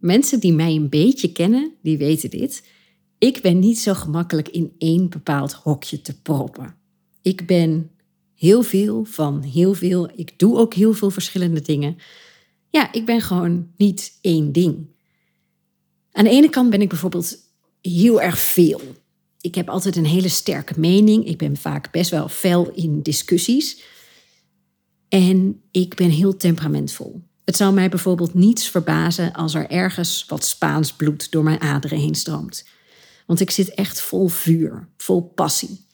Mensen die mij een beetje kennen, die weten dit. Ik ben niet zo gemakkelijk in één bepaald hokje te proppen. Ik ben heel veel van heel veel. Ik doe ook heel veel verschillende dingen. Ja, ik ben gewoon niet één ding. Aan de ene kant ben ik bijvoorbeeld heel erg veel. Ik heb altijd een hele sterke mening. Ik ben vaak best wel fel in discussies. En ik ben heel temperamentvol. Het zou mij bijvoorbeeld niets verbazen als er ergens wat Spaans bloed door mijn aderen heen stroomt. Want ik zit echt vol vuur, vol passie.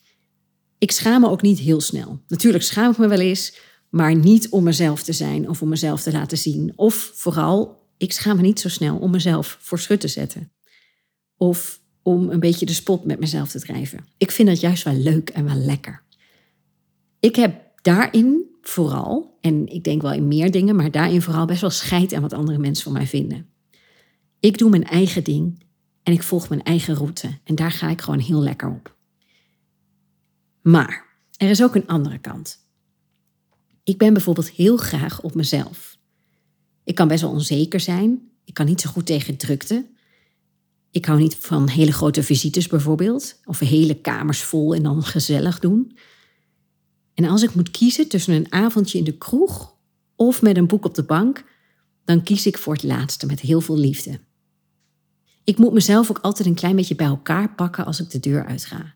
Ik schaam me ook niet heel snel. Natuurlijk schaam ik me wel eens, maar niet om mezelf te zijn of om mezelf te laten zien. Of vooral, ik schaam me niet zo snel om mezelf voor schut te zetten. Of om een beetje de spot met mezelf te drijven. Ik vind dat juist wel leuk en wel lekker. Ik heb daarin vooral, en ik denk wel in meer dingen, maar daarin vooral best wel scheid aan wat andere mensen van mij vinden. Ik doe mijn eigen ding en ik volg mijn eigen route en daar ga ik gewoon heel lekker op. Maar er is ook een andere kant. Ik ben bijvoorbeeld heel graag op mezelf. Ik kan best wel onzeker zijn. Ik kan niet zo goed tegen drukte. Ik hou niet van hele grote visites bijvoorbeeld, of hele kamers vol en dan gezellig doen. En als ik moet kiezen tussen een avondje in de kroeg of met een boek op de bank, dan kies ik voor het laatste met heel veel liefde. Ik moet mezelf ook altijd een klein beetje bij elkaar pakken als ik de deur uitga.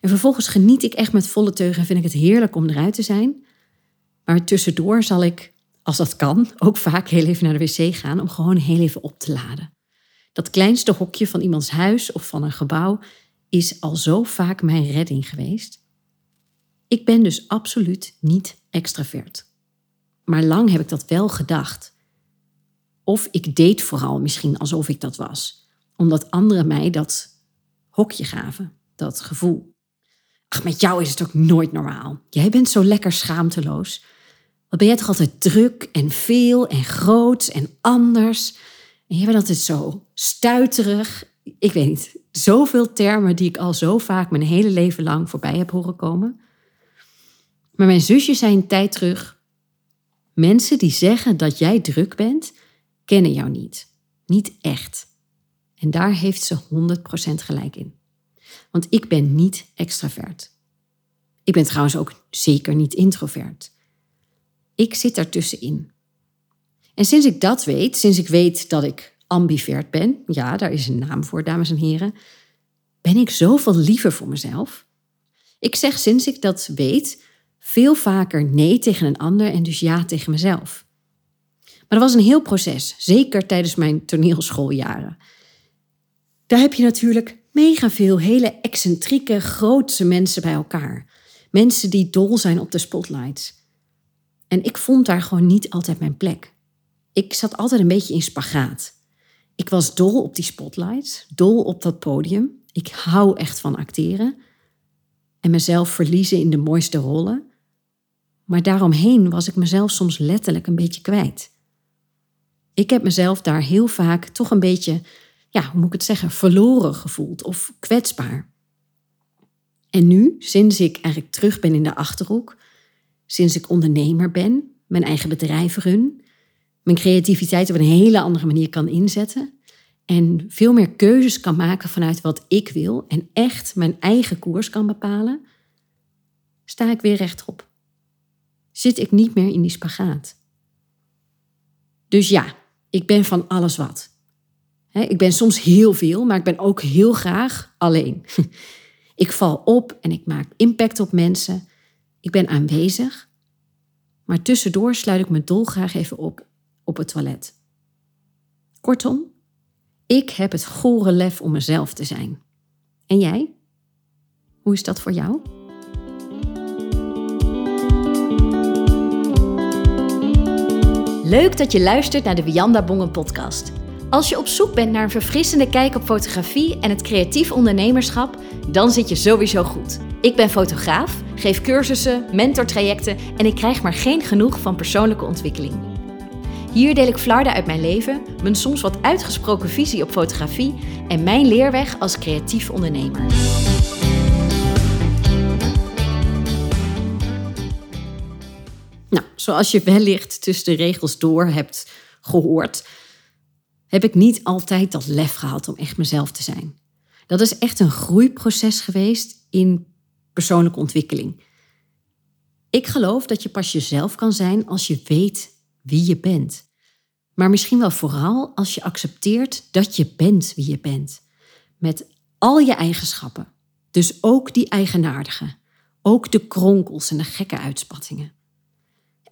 En vervolgens geniet ik echt met volle teugen en vind ik het heerlijk om eruit te zijn. Maar tussendoor zal ik, als dat kan, ook vaak heel even naar de wc gaan om gewoon heel even op te laden. Dat kleinste hokje van iemands huis of van een gebouw is al zo vaak mijn redding geweest. Ik ben dus absoluut niet extravert. Maar lang heb ik dat wel gedacht. Of ik deed vooral misschien alsof ik dat was, omdat anderen mij dat hokje gaven, dat gevoel. Ach, met jou is het ook nooit normaal. Jij bent zo lekker schaamteloos. Wat ben jij toch altijd druk en veel en groot en anders? En jij bent altijd zo stuiterig. Ik weet niet, zoveel termen die ik al zo vaak mijn hele leven lang voorbij heb horen komen. Maar mijn zusje zei een tijd terug: Mensen die zeggen dat jij druk bent, kennen jou niet. Niet echt. En daar heeft ze 100% gelijk in. Want ik ben niet extravert. Ik ben trouwens ook zeker niet introvert. Ik zit ertussenin. En sinds ik dat weet, sinds ik weet dat ik ambivert ben, ja, daar is een naam voor, dames en heren, ben ik zoveel liever voor mezelf. Ik zeg sinds ik dat weet veel vaker nee tegen een ander en dus ja tegen mezelf. Maar dat was een heel proces, zeker tijdens mijn toneelschooljaren. Daar heb je natuurlijk mega veel hele excentrieke, grootse mensen bij elkaar. Mensen die dol zijn op de spotlights. En ik vond daar gewoon niet altijd mijn plek. Ik zat altijd een beetje in spagaat. Ik was dol op die spotlights, dol op dat podium. Ik hou echt van acteren en mezelf verliezen in de mooiste rollen. Maar daaromheen was ik mezelf soms letterlijk een beetje kwijt. Ik heb mezelf daar heel vaak toch een beetje ja, hoe moet ik het zeggen, verloren gevoeld of kwetsbaar. En nu, sinds ik eigenlijk terug ben in de achterhoek, sinds ik ondernemer ben, mijn eigen bedrijf run, mijn creativiteit op een hele andere manier kan inzetten en veel meer keuzes kan maken vanuit wat ik wil en echt mijn eigen koers kan bepalen, sta ik weer rechtop. Zit ik niet meer in die spagaat. Dus ja, ik ben van alles wat ik ben soms heel veel, maar ik ben ook heel graag alleen. Ik val op en ik maak impact op mensen. Ik ben aanwezig. Maar tussendoor sluit ik me dolgraag even op op het toilet. Kortom, ik heb het gore lef om mezelf te zijn. En jij? Hoe is dat voor jou? Leuk dat je luistert naar de Wianda Bongen podcast. Als je op zoek bent naar een verfrissende kijk op fotografie en het creatief ondernemerschap, dan zit je sowieso goed. Ik ben fotograaf, geef cursussen, mentortrajecten en ik krijg maar geen genoeg van persoonlijke ontwikkeling. Hier deel ik flarden uit mijn leven, mijn soms wat uitgesproken visie op fotografie en mijn leerweg als creatief ondernemer. Zoals je wellicht tussen de regels door hebt gehoord, heb ik niet altijd dat lef gehad om echt mezelf te zijn. Dat is echt een groeiproces geweest in persoonlijke ontwikkeling. Ik geloof dat je pas jezelf kan zijn als je weet wie je bent. Maar misschien wel vooral als je accepteert dat je bent wie je bent. Met al je eigenschappen. Dus ook die eigenaardige. Ook de kronkels en de gekke uitspattingen.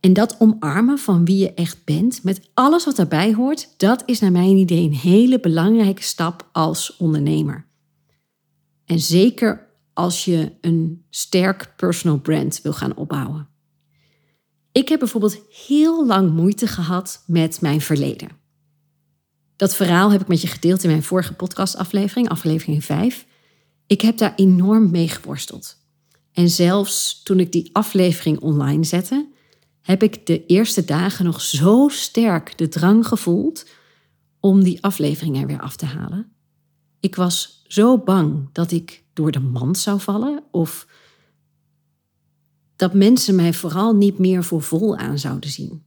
En dat omarmen van wie je echt bent, met alles wat daarbij hoort, dat is naar mijn idee een hele belangrijke stap als ondernemer. En zeker als je een sterk personal brand wil gaan opbouwen. Ik heb bijvoorbeeld heel lang moeite gehad met mijn verleden. Dat verhaal heb ik met je gedeeld in mijn vorige podcastaflevering, aflevering 5. Ik heb daar enorm mee geworsteld. En zelfs toen ik die aflevering online zette, heb ik de eerste dagen nog zo sterk de drang gevoeld om die aflevering er weer af te halen. Ik was zo bang dat ik door de mand zou vallen of dat mensen mij vooral niet meer voor vol aan zouden zien.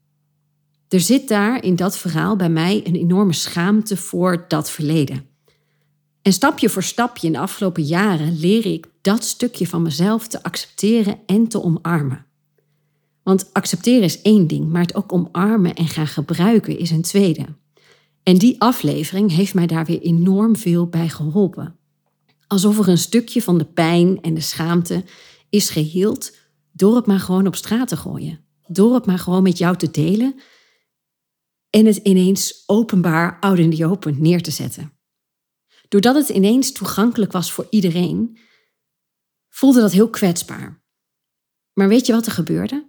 Er zit daar in dat verhaal bij mij een enorme schaamte voor dat verleden. En stapje voor stapje in de afgelopen jaren leer ik dat stukje van mezelf te accepteren en te omarmen. Want accepteren is één ding, maar het ook omarmen en gaan gebruiken is een tweede. En die aflevering heeft mij daar weer enorm veel bij geholpen. Alsof er een stukje van de pijn en de schaamte is geheeld door het maar gewoon op straat te gooien. Door het maar gewoon met jou te delen en het ineens openbaar oud in de open neer te zetten. Doordat het ineens toegankelijk was voor iedereen, voelde dat heel kwetsbaar. Maar weet je wat er gebeurde?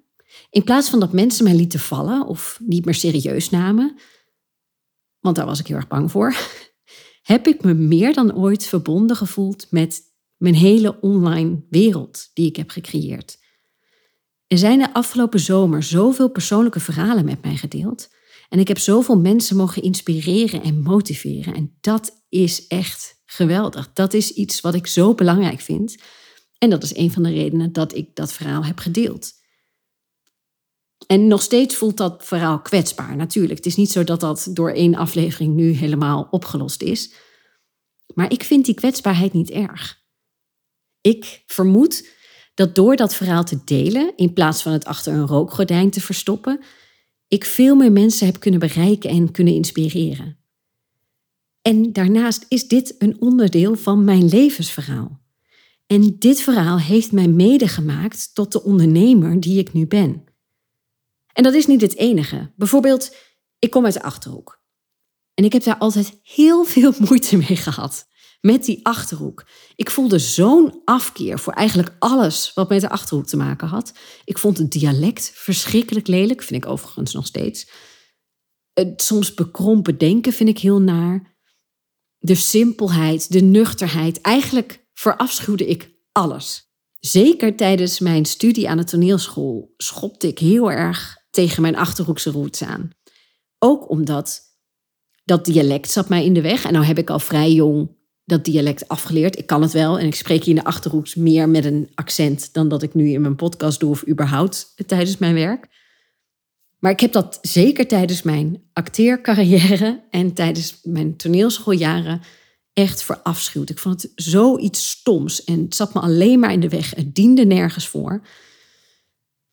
In plaats van dat mensen mij lieten vallen of niet meer serieus namen, want daar was ik heel erg bang voor, heb ik me meer dan ooit verbonden gevoeld met mijn hele online wereld die ik heb gecreëerd. Er zijn de afgelopen zomer zoveel persoonlijke verhalen met mij gedeeld. En ik heb zoveel mensen mogen inspireren en motiveren. En dat is echt geweldig. Dat is iets wat ik zo belangrijk vind. En dat is een van de redenen dat ik dat verhaal heb gedeeld. En nog steeds voelt dat verhaal kwetsbaar, natuurlijk. Het is niet zo dat dat door één aflevering nu helemaal opgelost is. Maar ik vind die kwetsbaarheid niet erg. Ik vermoed dat door dat verhaal te delen, in plaats van het achter een rookgordijn te verstoppen, ik veel meer mensen heb kunnen bereiken en kunnen inspireren. En daarnaast is dit een onderdeel van mijn levensverhaal. En dit verhaal heeft mij mede gemaakt tot de ondernemer die ik nu ben. En dat is niet het enige. Bijvoorbeeld, ik kom uit de achterhoek. En ik heb daar altijd heel veel moeite mee gehad met die achterhoek. Ik voelde zo'n afkeer voor eigenlijk alles wat met de achterhoek te maken had. Ik vond het dialect verschrikkelijk lelijk, vind ik overigens nog steeds. Het soms bekrompen denken vind ik heel naar. De simpelheid, de nuchterheid, eigenlijk verafschuwde ik alles. Zeker tijdens mijn studie aan de toneelschool schopte ik heel erg tegen mijn achterhoekse roots aan. Ook omdat dat dialect zat mij in de weg. En nou heb ik al vrij jong dat dialect afgeleerd. Ik kan het wel en ik spreek hier in de achterhoeks meer met een accent dan dat ik nu in mijn podcast doe of überhaupt tijdens mijn werk. Maar ik heb dat zeker tijdens mijn acteercarrière en tijdens mijn toneelschooljaren echt verafschuwd. Ik vond het zoiets stoms en het zat me alleen maar in de weg. Het diende nergens voor.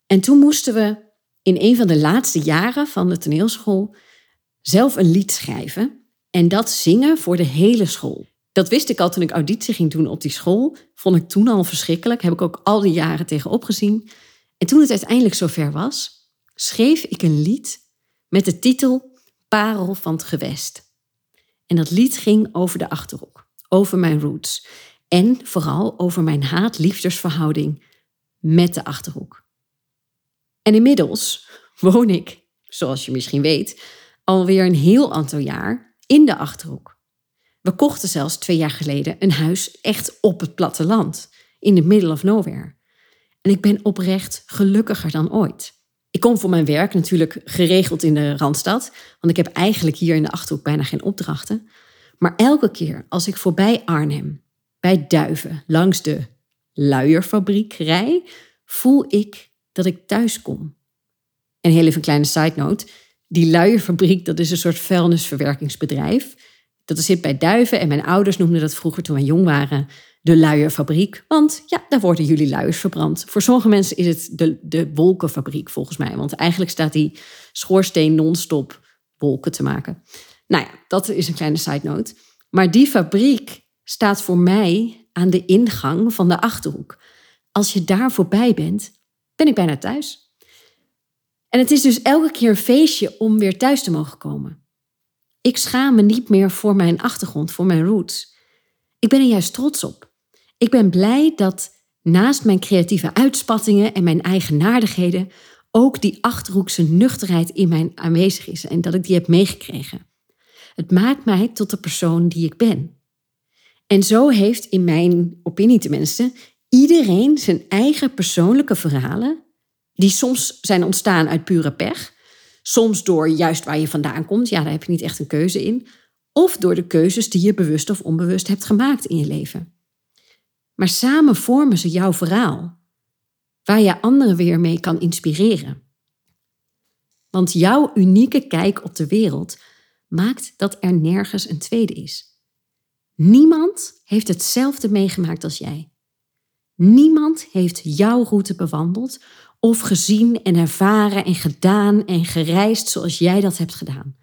En toen moesten we in een van de laatste jaren van de toneelschool zelf een lied schrijven en dat zingen voor de hele school. Dat wist ik al toen ik auditie ging doen op die school. Vond ik toen al verschrikkelijk. Heb ik ook al die jaren tegenop gezien. En toen het uiteindelijk zover was, schreef ik een lied met de titel Parel van het Gewest. En dat lied ging over de achterhoek, over mijn roots. En vooral over mijn haat-liefdesverhouding met de achterhoek. En inmiddels woon ik, zoals je misschien weet, alweer een heel aantal jaar in de achterhoek. We kochten zelfs twee jaar geleden een huis echt op het platteland, in the middle of nowhere. En ik ben oprecht gelukkiger dan ooit. Ik kom voor mijn werk natuurlijk geregeld in de Randstad, want ik heb eigenlijk hier in de Achterhoek bijna geen opdrachten. Maar elke keer als ik voorbij Arnhem, bij Duiven, langs de luierfabriek rij, voel ik dat ik thuis kom. En heel even een kleine side note. die luierfabriek, dat is een soort vuilnisverwerkingsbedrijf. Dat zit bij Duiven en mijn ouders noemden dat vroeger toen wij jong waren de luierfabriek. Want ja, daar worden jullie luiers verbrand. Voor sommige mensen is het de, de wolkenfabriek volgens mij. Want eigenlijk staat die schoorsteen non-stop wolken te maken. Nou ja, dat is een kleine side note. Maar die fabriek staat voor mij aan de ingang van de achterhoek. Als je daar voorbij bent, ben ik bijna thuis. En het is dus elke keer een feestje om weer thuis te mogen komen. Ik schaam me niet meer voor mijn achtergrond, voor mijn roots. Ik ben er juist trots op. Ik ben blij dat naast mijn creatieve uitspattingen en mijn eigenaardigheden ook die achterhoekse nuchterheid in mijn aanwezig is en dat ik die heb meegekregen. Het maakt mij tot de persoon die ik ben. En zo heeft, in mijn opinie tenminste, iedereen zijn eigen persoonlijke verhalen, die soms zijn ontstaan uit pure pech, soms door juist waar je vandaan komt, ja, daar heb je niet echt een keuze in, of door de keuzes die je bewust of onbewust hebt gemaakt in je leven. Maar samen vormen ze jouw verhaal, waar je anderen weer mee kan inspireren. Want jouw unieke kijk op de wereld maakt dat er nergens een tweede is. Niemand heeft hetzelfde meegemaakt als jij. Niemand heeft jouw route bewandeld of gezien en ervaren en gedaan en gereisd zoals jij dat hebt gedaan.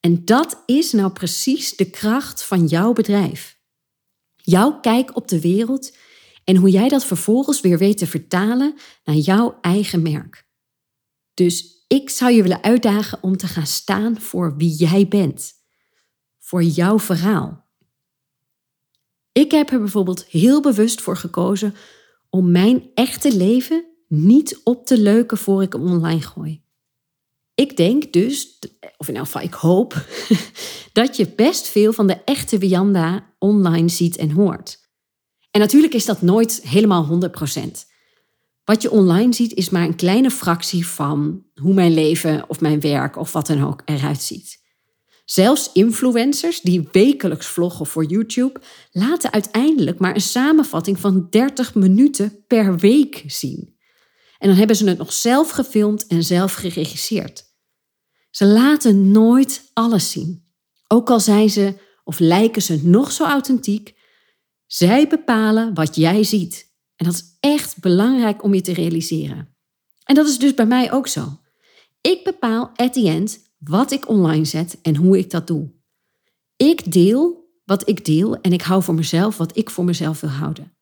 En dat is nou precies de kracht van jouw bedrijf. Jouw kijk op de wereld en hoe jij dat vervolgens weer weet te vertalen naar jouw eigen merk. Dus ik zou je willen uitdagen om te gaan staan voor wie jij bent, voor jouw verhaal. Ik heb er bijvoorbeeld heel bewust voor gekozen om mijn echte leven niet op te leuken voor ik hem online gooi. Ik denk dus, of in elk geval ik hoop, dat je best veel van de echte Wianda online ziet en hoort. En natuurlijk is dat nooit helemaal 100%. Wat je online ziet is maar een kleine fractie van hoe mijn leven of mijn werk of wat dan ook eruit ziet. Zelfs influencers die wekelijks vloggen voor YouTube laten uiteindelijk maar een samenvatting van 30 minuten per week zien. En dan hebben ze het nog zelf gefilmd en zelf geregisseerd. Ze laten nooit alles zien. Ook al zijn ze of lijken ze nog zo authentiek, zij bepalen wat jij ziet. En dat is echt belangrijk om je te realiseren. En dat is dus bij mij ook zo. Ik bepaal at the end wat ik online zet en hoe ik dat doe. Ik deel wat ik deel en ik hou voor mezelf wat ik voor mezelf wil houden.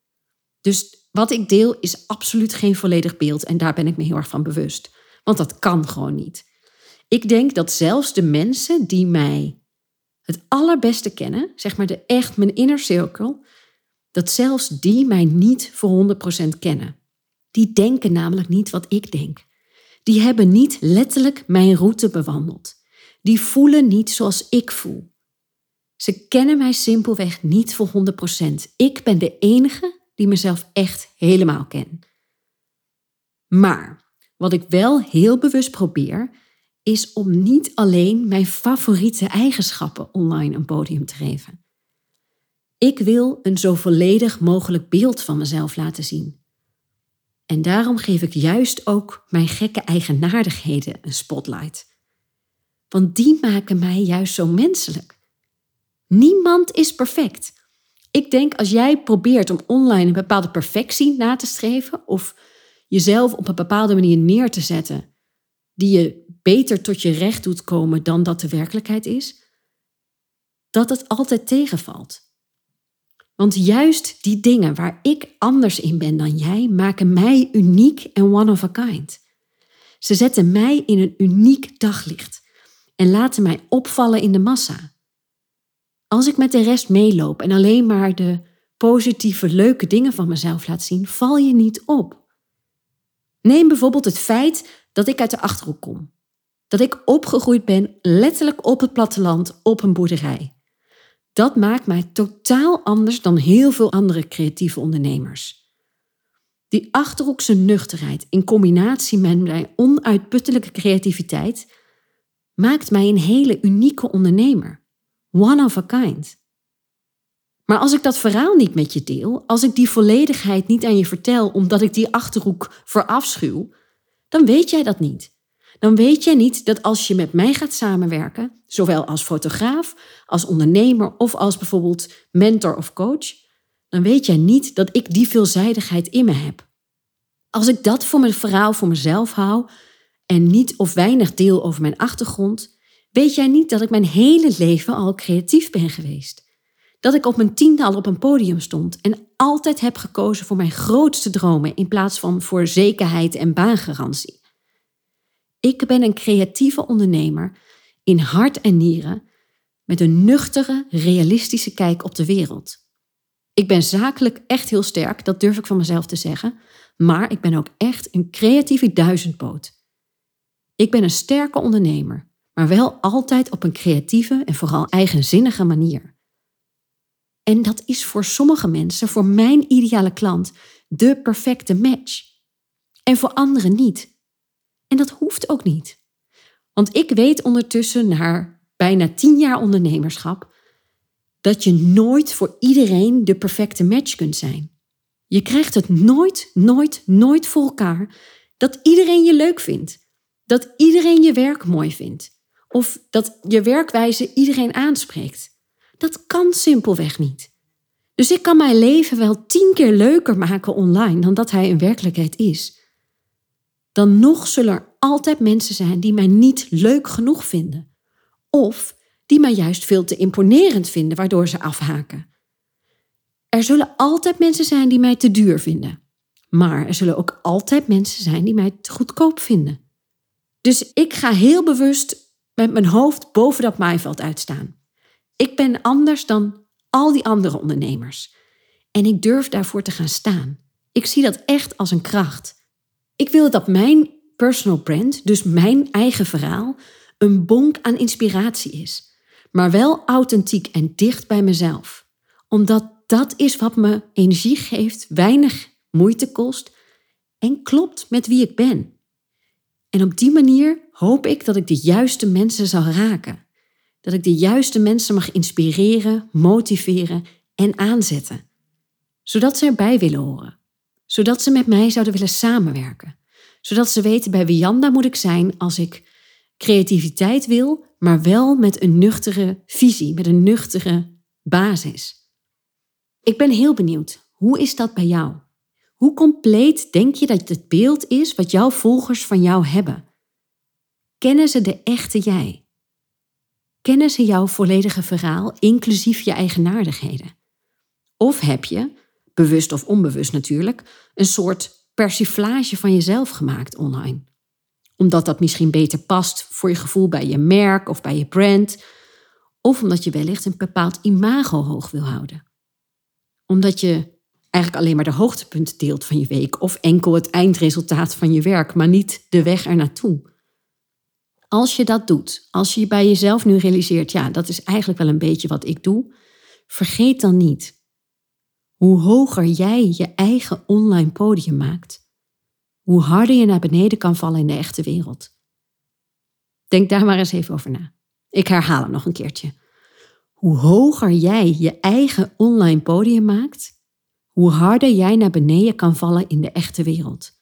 Dus wat ik deel is absoluut geen volledig beeld en daar ben ik me heel erg van bewust. Want dat kan gewoon niet. Ik denk dat zelfs de mensen die mij het allerbeste kennen, zeg maar de echt mijn inner circle, dat zelfs die mij niet voor 100% kennen. Die denken namelijk niet wat ik denk. Die hebben niet letterlijk mijn route bewandeld. Die voelen niet zoals ik voel. Ze kennen mij simpelweg niet voor 100%. Ik ben de enige die mezelf echt helemaal ken. Maar wat ik wel heel bewust probeer, is om niet alleen mijn favoriete eigenschappen online een podium te geven. Ik wil een zo volledig mogelijk beeld van mezelf laten zien. En daarom geef ik juist ook mijn gekke eigenaardigheden een spotlight. Want die maken mij juist zo menselijk. Niemand is perfect. Ik denk als jij probeert om online een bepaalde perfectie na te streven of jezelf op een bepaalde manier neer te zetten die je beter tot je recht doet komen dan dat de werkelijkheid is, dat het altijd tegenvalt. Want juist die dingen waar ik anders in ben dan jij, maken mij uniek en one of a kind. Ze zetten mij in een uniek daglicht en laten mij opvallen in de massa. Als ik met de rest meeloop en alleen maar de positieve, leuke dingen van mezelf laat zien, val je niet op. Neem bijvoorbeeld het feit dat ik uit de achterhoek kom. Dat ik opgegroeid ben letterlijk op het platteland op een boerderij. Dat maakt mij totaal anders dan heel veel andere creatieve ondernemers. Die achterhoekse nuchterheid in combinatie met mijn onuitputtelijke creativiteit maakt mij een hele unieke ondernemer. One of a kind. Maar als ik dat verhaal niet met je deel, als ik die volledigheid niet aan je vertel omdat ik die achterhoek verafschuw, dan weet jij dat niet. Dan weet jij niet dat als je met mij gaat samenwerken, zowel als fotograaf, als ondernemer of als bijvoorbeeld mentor of coach, dan weet jij niet dat ik die veelzijdigheid in me heb. Als ik dat voor mijn verhaal voor mezelf hou en niet of weinig deel over mijn achtergrond, weet jij niet dat ik mijn hele leven al creatief ben geweest. Dat ik op mijn tiende al op een podium stond en altijd heb gekozen voor mijn grootste dromen in plaats van voor zekerheid en baangarantie. Ik ben een creatieve ondernemer in hart en nieren met een nuchtere, realistische kijk op de wereld. Ik ben zakelijk echt heel sterk, dat durf ik van mezelf te zeggen, maar ik ben ook echt een creatieve duizendpoot. Ik ben een sterke ondernemer, maar wel altijd op een creatieve en vooral eigenzinnige manier. En dat is voor sommige mensen, voor mijn ideale klant, de perfecte match. En voor anderen niet. En dat hoeft ook niet. Want ik weet ondertussen, na bijna tien jaar ondernemerschap, dat je nooit voor iedereen de perfecte match kunt zijn. Je krijgt het nooit, nooit, nooit voor elkaar dat iedereen je leuk vindt. Dat iedereen je werk mooi vindt. Of dat je werkwijze iedereen aanspreekt. Dat kan simpelweg niet. Dus ik kan mijn leven wel tien keer leuker maken online dan dat hij in werkelijkheid is. Dan nog zullen er altijd mensen zijn die mij niet leuk genoeg vinden. Of die mij juist veel te imponerend vinden, waardoor ze afhaken. Er zullen altijd mensen zijn die mij te duur vinden. Maar er zullen ook altijd mensen zijn die mij te goedkoop vinden. Dus ik ga heel bewust met mijn hoofd boven dat maaiveld uitstaan. Ik ben anders dan al die andere ondernemers. En ik durf daarvoor te gaan staan. Ik zie dat echt als een kracht. Ik wil dat mijn personal brand, dus mijn eigen verhaal, een bonk aan inspiratie is. Maar wel authentiek en dicht bij mezelf. Omdat dat is wat me energie geeft, weinig moeite kost en klopt met wie ik ben. En op die manier hoop ik dat ik de juiste mensen zal raken dat ik de juiste mensen mag inspireren, motiveren en aanzetten. Zodat ze erbij willen horen. Zodat ze met mij zouden willen samenwerken. Zodat ze weten bij wie Janda moet ik zijn als ik creativiteit wil, maar wel met een nuchtere visie, met een nuchtere basis. Ik ben heel benieuwd, hoe is dat bij jou? Hoe compleet denk je dat het beeld is wat jouw volgers van jou hebben? Kennen ze de echte jij? kennen ze jouw volledige verhaal, inclusief je eigenaardigheden? Of heb je, bewust of onbewust natuurlijk, een soort persiflage van jezelf gemaakt online? Omdat dat misschien beter past voor je gevoel bij je merk of bij je brand, of omdat je wellicht een bepaald imago hoog wil houden. Omdat je eigenlijk alleen maar de hoogtepunten deelt van je week of enkel het eindresultaat van je werk, maar niet de weg er naartoe. Als je dat doet, als je bij jezelf nu realiseert, ja, dat is eigenlijk wel een beetje wat ik doe, vergeet dan niet hoe hoger jij je eigen online podium maakt, hoe harder je naar beneden kan vallen in de echte wereld. Denk daar maar eens even over na. Ik herhaal hem nog een keertje. Hoe hoger jij je eigen online podium maakt, hoe harder jij naar beneden kan vallen in de echte wereld.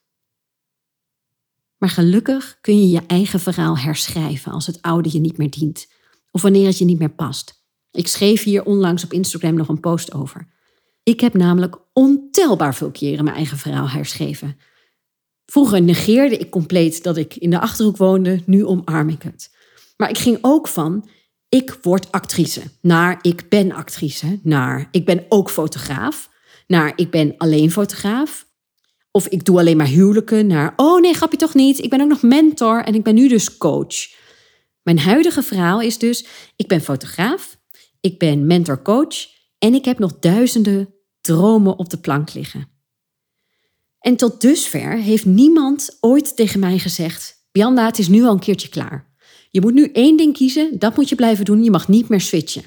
Maar gelukkig kun je je eigen verhaal herschrijven als het oude je niet meer dient. Of wanneer het je niet meer past. Ik schreef hier onlangs op Instagram nog een post over. Ik heb namelijk ontelbaar veel keren mijn eigen verhaal herschreven. Vroeger negeerde ik compleet dat ik in de achterhoek woonde, nu omarm ik het. Maar ik ging ook van ik word actrice naar ik ben actrice, naar ik ben ook fotograaf, naar ik ben alleen fotograaf, of ik doe alleen maar huwelijken naar, oh nee, grapje toch niet. Ik ben ook nog mentor en ik ben nu dus coach. Mijn huidige verhaal is dus, ik ben fotograaf, ik ben mentor-coach en ik heb nog duizenden dromen op de plank liggen. En tot dusver heeft niemand ooit tegen mij gezegd, Bianda, het is nu al een keertje klaar. Je moet nu één ding kiezen, dat moet je blijven doen, je mag niet meer switchen.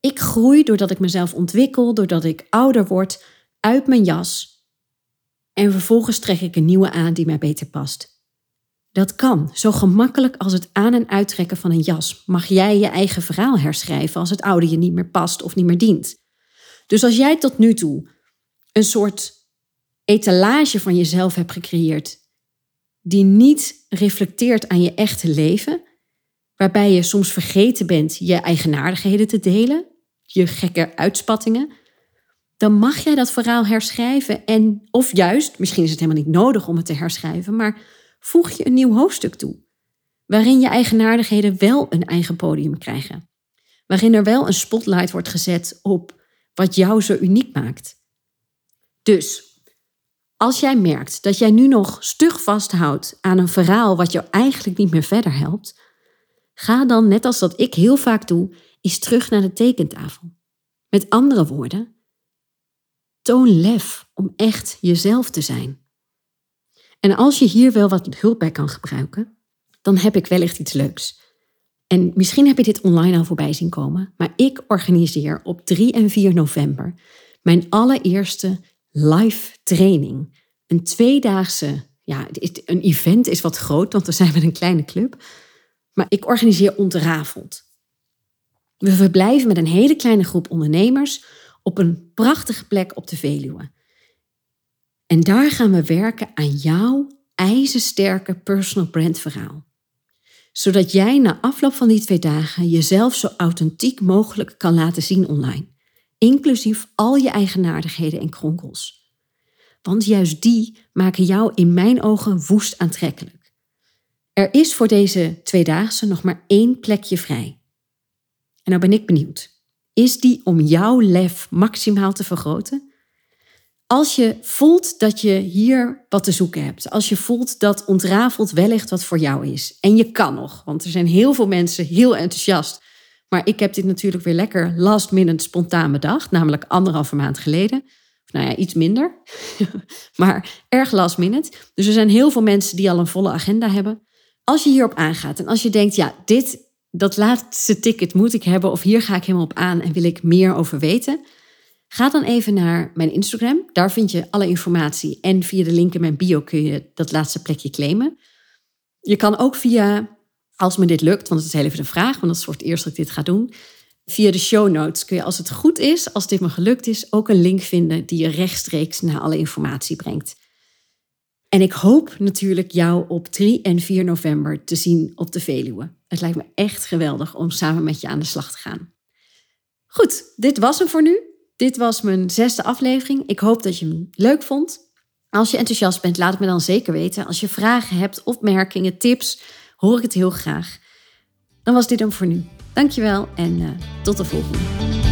Ik groei doordat ik mezelf ontwikkel, doordat ik ouder word, uit mijn jas en vervolgens trek ik een nieuwe aan die mij beter past. Dat kan, zo gemakkelijk als het aan- en uittrekken van een jas. Mag jij je eigen verhaal herschrijven als het oude je niet meer past of niet meer dient. Dus als jij tot nu toe een soort etalage van jezelf hebt gecreëerd, die niet reflecteert aan je echte leven, waarbij je soms vergeten bent je eigenaardigheden te delen, je gekke uitspattingen, dan mag jij dat verhaal herschrijven. En, of juist, misschien is het helemaal niet nodig om het te herschrijven, maar voeg je een nieuw hoofdstuk toe. Waarin je eigenaardigheden wel een eigen podium krijgen. Waarin er wel een spotlight wordt gezet op wat jou zo uniek maakt. Dus als jij merkt dat jij nu nog stug vasthoudt aan een verhaal wat jou eigenlijk niet meer verder helpt, ga dan, net als dat ik heel vaak doe, eens terug naar de tekentafel. Met andere woorden, toon lef om echt jezelf te zijn. En als je hier wel wat hulp bij kan gebruiken, dan heb ik wellicht iets leuks. En misschien heb je dit online al voorbij zien komen, maar ik organiseer op 3 en 4 november mijn allereerste live training. Een tweedaagse, ja, een event is wat groot, want we zijn met een kleine club. Maar ik organiseer ontrafeld. We verblijven met een hele kleine groep ondernemers op een prachtige plek op de Veluwe. En daar gaan we werken aan jouw ijzersterke personal brand verhaal. Zodat jij na afloop van die twee dagen jezelf zo authentiek mogelijk kan laten zien online inclusief al je eigenaardigheden en kronkels. Want juist die maken jou in mijn ogen woest aantrekkelijk. Er is voor deze tweedaagse nog maar één plekje vrij. En nou ben ik benieuwd. Is die om jouw lef maximaal te vergroten? Als je voelt dat je hier wat te zoeken hebt, als je voelt dat ontrafeld wellicht wat voor jou is, en je kan nog, want er zijn heel veel mensen heel enthousiast maar ik heb dit natuurlijk weer lekker last minute spontaan bedacht, namelijk anderhalve maand geleden. Nou ja, iets minder, maar erg last minute. Dus er zijn heel veel mensen die al een volle agenda hebben. Als je hierop aangaat en als je denkt, ja, dit, dat laatste ticket moet ik hebben of hier ga ik helemaal op aan en wil ik meer over weten, ga dan even naar mijn Instagram. Daar vind je alle informatie en via de link in mijn bio kun je dat laatste plekje claimen. Je kan ook via als me dit lukt, want het is heel even de vraag, want dat is voor het eerst dat ik dit ga doen. Via de show notes kun je, als het goed is, als dit me gelukt is, ook een link vinden die je rechtstreeks naar alle informatie brengt. En ik hoop natuurlijk jou op 3 en 4 november te zien op de Veluwe. Het lijkt me echt geweldig om samen met je aan de slag te gaan. Goed, dit was hem voor nu. Dit was mijn zesde aflevering. Ik hoop dat je hem leuk vond. Als je enthousiast bent, laat het me dan zeker weten. Als je vragen hebt, opmerkingen, tips, hoor ik het heel graag. Dan was dit hem voor nu. Dankjewel en uh, tot de volgende.